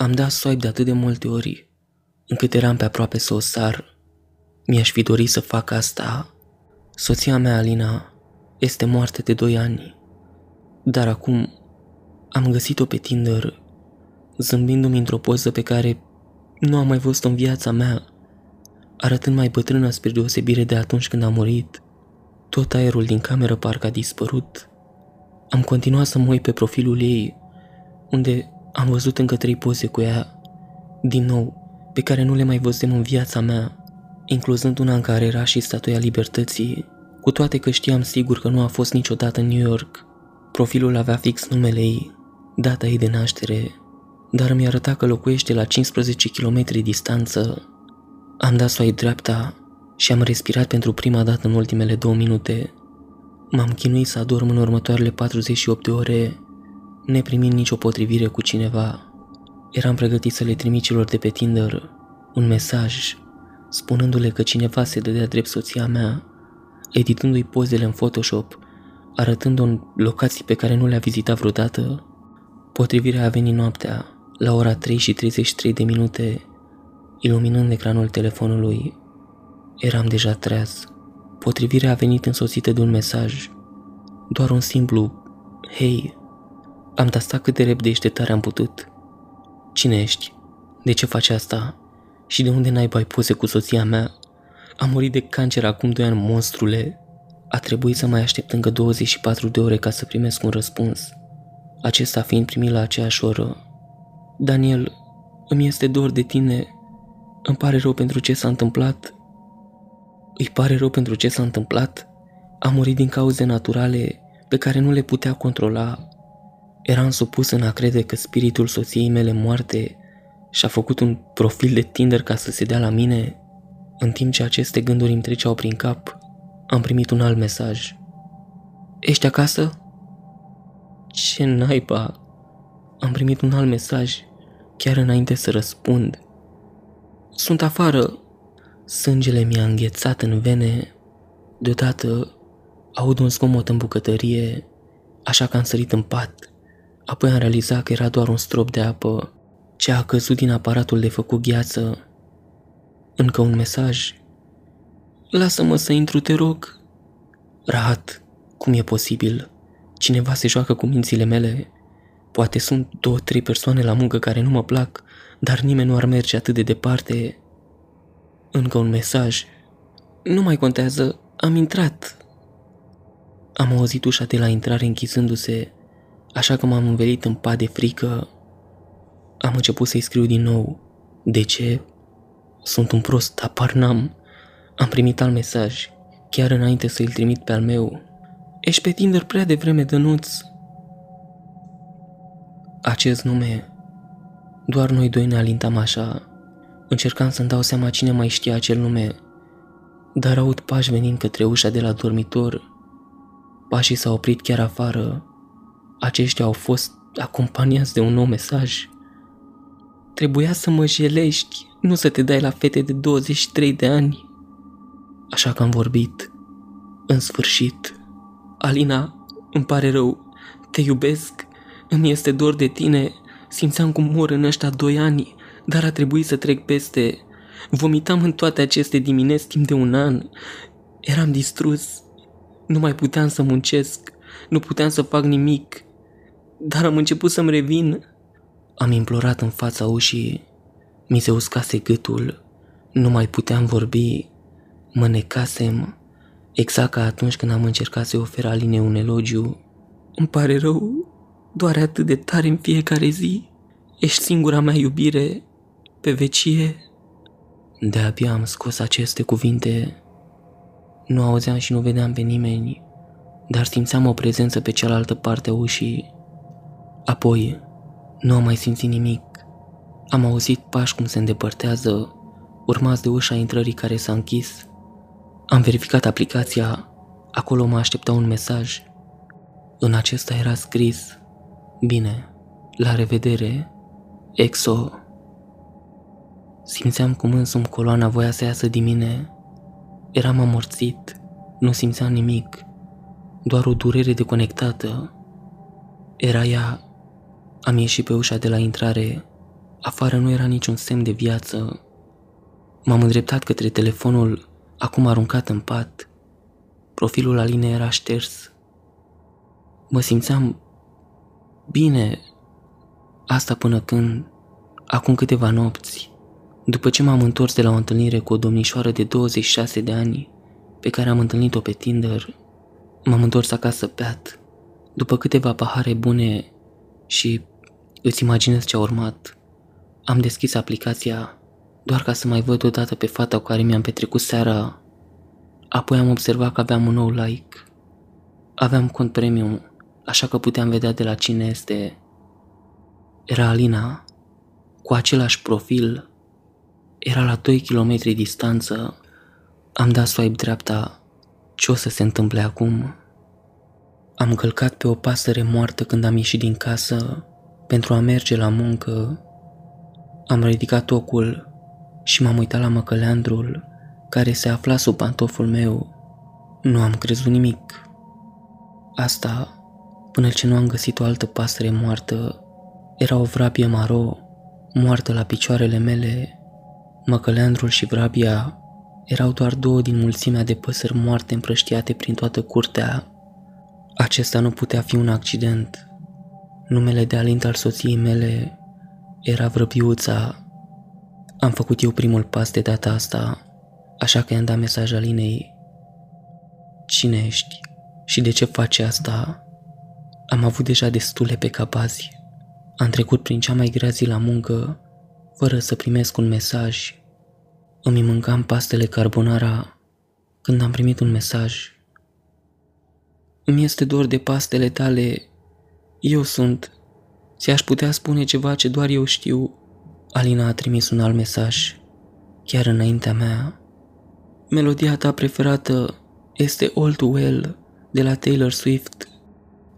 Am dat swipe de atât de multe ori, încât eram pe aproape să o sar. Mi-aș fi dorit să fac asta. Soția mea, Alina, este moartă de doi ani. Dar acum am găsit-o pe Tinder, zâmbindu-mi într-o poză pe care nu am mai văzut în viața mea, arătând mai bătrână spre deosebire de atunci când a murit. Tot aerul din cameră parcă a dispărut. Am continuat să mă uit pe profilul ei, unde am văzut încă trei poze cu ea, din nou, pe care nu le mai văzusem în viața mea, incluzând una în care era și statuia libertății, cu toate că știam sigur că nu a fost niciodată în New York. Profilul avea fix numele ei, data ei de naștere, dar mi arăta că locuiește la 15 km distanță. Am dat swipe dreapta și am respirat pentru prima dată în ultimele două minute. M-am chinuit să adorm în următoarele 48 de ore, neprimind nicio potrivire cu cineva. Eram pregătit să le trimit celor de pe Tinder un mesaj, spunându-le că cineva se dădea drept soția mea, editându-i pozele în Photoshop, arătând-o în locații pe care nu le-a vizitat vreodată. Potrivirea a venit noaptea, la ora 3 și 33 de minute, iluminând ecranul telefonului. Eram deja treaz. Potrivirea a venit însoțită de un mesaj. Doar un simplu Hei, am tastat cât de repede ești de tare am putut. Cine ești? De ce faci asta? Și de unde n-ai bai poze cu soția mea? Am murit de cancer acum doi ani, monstrule. A trebuit să mai aștept încă 24 de ore ca să primesc un răspuns. Acesta fiind primit la aceeași oră. Daniel, îmi este dor de tine. Îmi pare rău pentru ce s-a întâmplat. Îi pare rău pentru ce s-a întâmplat? A murit din cauze naturale pe care nu le putea controla. Eram supus în a crede că spiritul soției mele moarte și-a făcut un profil de Tinder ca să se dea la mine. În timp ce aceste gânduri îmi treceau prin cap, am primit un alt mesaj. Ești acasă? Ce naiba! Am primit un alt mesaj, chiar înainte să răspund. Sunt afară. Sângele mi-a înghețat în vene. Deodată aud un zgomot în bucătărie, așa că am sărit în pat. Apoi am realizat că era doar un strop de apă ce a căzut din aparatul de făcut gheață. Încă un mesaj. Lasă-mă să intru, te rog. Rahat, cum e posibil? Cineva se joacă cu mințile mele. Poate sunt două, trei persoane la muncă care nu mă plac, dar nimeni nu ar merge atât de departe. Încă un mesaj. Nu mai contează, am intrat. Am auzit ușa de la intrare închizându-se, așa că m-am învelit în pat de frică. Am început să-i scriu din nou. De ce? Sunt un prost, apar n-am. Am primit alt mesaj, chiar înainte să-l trimit pe al meu. Ești pe Tinder prea devreme, Dănuț. Acest nume, doar noi doi ne alintam așa. Încercam să-mi dau seama cine mai știa acel nume, dar aud pași venind către ușa de la dormitor. Pașii s-au oprit chiar afară. Aceștia au fost acompaniați de un nou mesaj. Trebuia să mă jelești, nu să te dai la fete de 23 de ani. Așa că am vorbit. În sfârșit. Alina, îmi pare rău. Te iubesc. Îmi este dor de tine. Simțeam cum mor în ăștia doi ani, dar a trebuit să trec peste. Vomitam în toate aceste dimineți timp de un an. Eram distrus. Nu mai puteam să muncesc. Nu puteam să fac nimic. Dar am început să-mi revin. Am implorat în fața ușii. Mi se uscase gâtul. Nu mai puteam vorbi. Mă necasem. Exact ca atunci când am încercat să-i ofer Aline un elogiu. Îmi pare rău. Doar atât de tare în fiecare zi. Ești singura mea iubire. Pe vecie. De-abia am scos aceste cuvinte. Nu auzeam și nu vedeam pe nimeni, dar simțeam o prezență pe cealaltă parte a ușii. Apoi, nu am mai simțit nimic. Am auzit pași cum se îndepărtează, urmați de ușa intrării care s-a închis. Am verificat aplicația, acolo mă aștepta un mesaj. În acesta era scris, Bine, la revedere, EXO. Simțeam cum însumi coloana voia să iasă din mine. Eram amorțit, nu simțeam nimic, doar o durere deconectată. Era ea am ieșit pe ușa de la intrare, Afară nu era niciun semn de viață. M-am îndreptat către telefonul acum aruncat în pat. Profilul Alinei era șters. Mă simțeam bine, asta până când, acum câteva nopți, după ce m-am întors de la o întâlnire cu o domnișoară de 26 de ani, pe care am întâlnit-o pe Tinder, m-am întors acasă beat, după câteva pahare bune și îți imaginez ce a urmat. Am deschis aplicația doar ca să mai văd odată pe fata cu care mi-am petrecut seara. Apoi am observat că aveam un nou like. Aveam cont premium, așa că puteam vedea de la cine este. Era Alina, cu același profil. Era la 2 km distanță. Am dat swipe dreapta. Ce o să se întâmple acum? Am călcat pe o pasăre moartă când am ieșit din casă pentru a merge la muncă. Am ridicat ocul și m-am uitat la măcăleandrul care se afla sub pantoful meu. Nu am crezut nimic. Asta până ce nu am găsit o altă pasăre moartă. Era o vrabie maro, moartă la picioarele mele. Măcăleandrul și vrabia erau doar două din mulțimea de păsări moarte împrăștiate prin toată curtea. Acesta nu putea fi un accident. Numele de alint al soției mele era vrăbiuța. Am făcut eu primul pas de data asta, așa că i-am dat mesaj Alinei. Cine ești și de ce faci asta? Am avut deja destule pe capazi. Am trecut prin cea mai grea zi la muncă, fără să primesc un mesaj. Îmi mâncam pastele carbonara când am primit un mesaj. Îmi este dor de pastele tale. Eu sunt. Ți-aș putea spune ceva ce doar eu știu. Alina a trimis un alt mesaj, chiar înaintea mea. Melodia ta preferată este All Too Well de la Taylor Swift.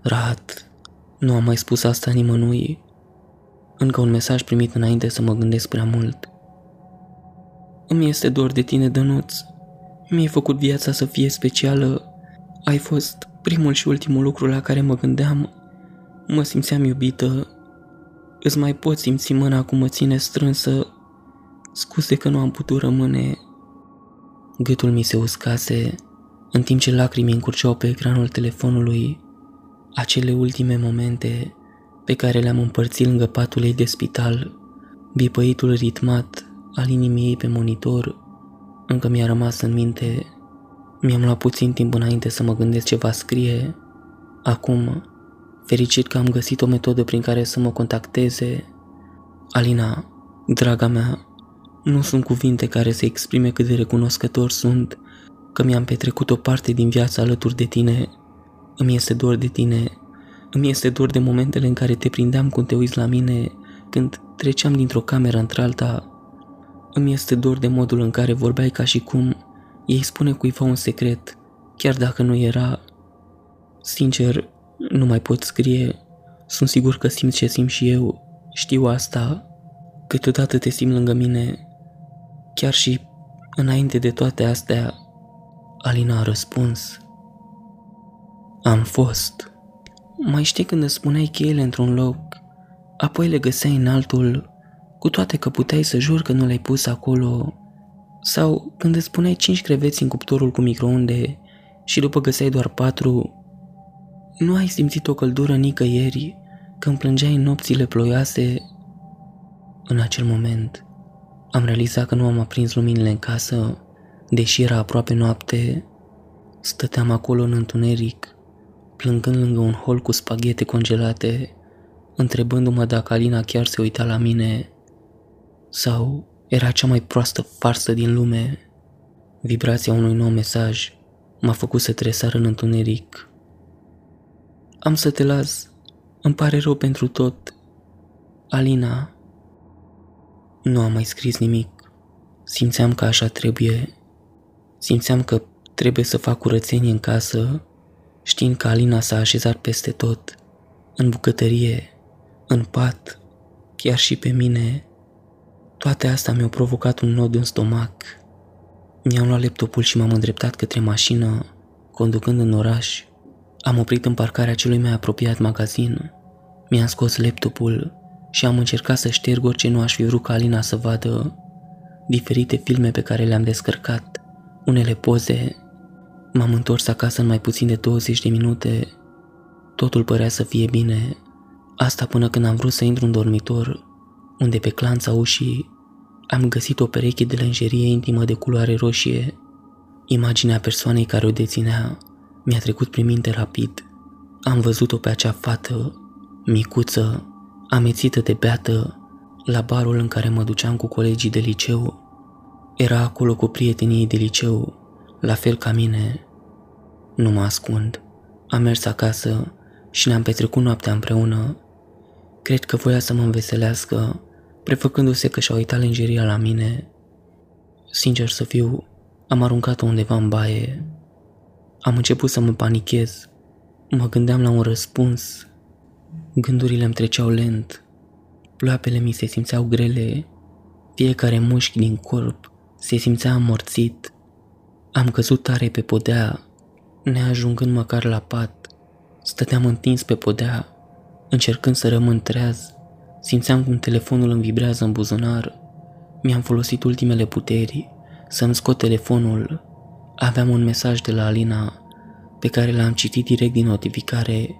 Rat, nu am mai spus asta nimănui. Încă un mesaj primit înainte să mă gândesc prea mult. Îmi este dor de tine, Dănuț. Mi-ai făcut viața să fie specială. Ai fost primul și ultimul lucru la care mă gândeam. Mă simțeam iubită. Îți mai pot simți mâna cum mă ține strânsă. Scuze că nu am putut rămâne. Gâtul mi se uscase, în timp ce lacrimii încurceau pe ecranul telefonului acele ultime momente pe care le-am împărțit lângă patul ei de spital, bipăitul ritmat al inimii ei pe monitor, încă mi-a rămas în minte. Mi-am luat puțin timp înainte să mă gândesc ce va scrie. Acum, fericit că am găsit o metodă prin care să mă contacteze. Alina, draga mea, nu sunt cuvinte care să exprime cât de recunoscător sunt că mi-am petrecut o parte din viața alături de tine îmi este dor de tine, îmi este dor de momentele în care te prindeam când te uiți la mine, când treceam dintr-o cameră într-alta. Îmi este dor de modul în care vorbeai ca și cum ei spune cuiva un secret, chiar dacă nu era. Sincer, nu mai pot scrie. Sunt sigur că simți ce simt și eu. Știu asta. Câteodată te simt lângă mine. Chiar și înainte de toate astea, Alina a răspuns. Am fost. Mai știi când îți spuneai cheile într-un loc, apoi le găseai în altul, cu toate că puteai să jur că nu le-ai pus acolo, sau când îți spuneai cinci creveți în cuptorul cu microunde și după găseai doar patru, nu ai simțit o căldură nicăieri când plângeai în nopțile ploioase? În acel moment, am realizat că nu am aprins luminile în casă, deși era aproape noapte. Stăteam acolo în întuneric, plângând lângă un hol cu spaghete congelate, întrebându-mă dacă Alina chiar se uita la mine sau era cea mai proastă farsă din lume. Vibrația unui nou mesaj m-a făcut să tresar în întuneric. Am să te las, îmi pare rău pentru tot. Alina. Nu am mai scris nimic. Simțeam că așa trebuie. Simțeam că trebuie să fac curățenie în casă știind că Alina s-a așezat peste tot, în bucătărie, în pat, chiar și pe mine. Toate astea mi-au provocat un nod în stomac. Mi-am luat laptopul și m-am îndreptat către mașină, conducând în oraș. Am oprit în parcarea celui mai apropiat magazin. Mi-am scos laptopul și am încercat să șterg orice nu aș fi vrut ca Alina să vadă diferite filme pe care le-am descărcat, unele poze. M-am întors acasă în mai puțin de 20 de minute. Totul părea să fie bine. Asta până când am vrut să intru în dormitor, unde pe clanța ușii am găsit o pereche de lenjerie intimă de culoare roșie. Imaginea persoanei care o deținea mi-a trecut prin minte rapid. Am văzut-o pe acea fată, micuță, amețită de beată, la barul în care mă duceam cu colegii de liceu. Era acolo cu prietenii de liceu, la fel ca mine. Nu mă ascund. Am mers acasă și ne-am petrecut noaptea împreună. Cred că voia să mă înveselească, prefăcându-se că și-a uitat lingeria la mine. Sincer să fiu, am aruncat-o undeva în baie. Am început să mă panichez. Mă gândeam la un răspuns. Gândurile îmi treceau lent. Ploapele mi se simțeau grele. Fiecare mușchi din corp se simțea amorțit. Am căzut tare pe podea, neajungând măcar la pat. Stăteam întins pe podea, încercând să rămân treaz. Simțeam cum telefonul îmi vibrează în buzunar. Mi-am folosit ultimele puteri să-mi scot telefonul. Aveam un mesaj de la Alina pe care l-am citit direct din notificare.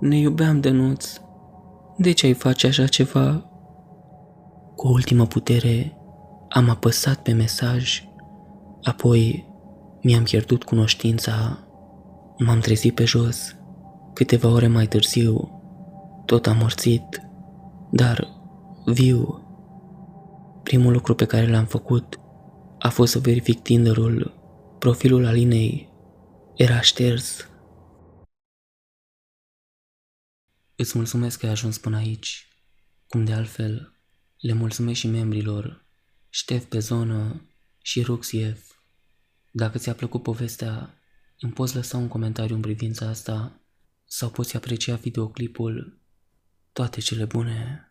Ne iubeam, Dănuț. De ce ai face așa ceva? Cu o ultimă putere am apăsat pe mesaj, apoi mi-am pierdut cunoștința. M-am trezit pe jos. Câteva ore mai târziu, tot amorțit, dar viu. Primul lucru pe care l-am făcut a fost să verific Tinderul. Profilul Alinei era șters. Îți mulțumesc că ai ajuns până aici. Cum de altfel, le mulțumesc și membrilor Ștef pe zonă și Ruxiev. Dacă ți-a plăcut povestea, îmi poți lăsa un comentariu în privința asta sau poți aprecia videoclipul. Toate cele bune!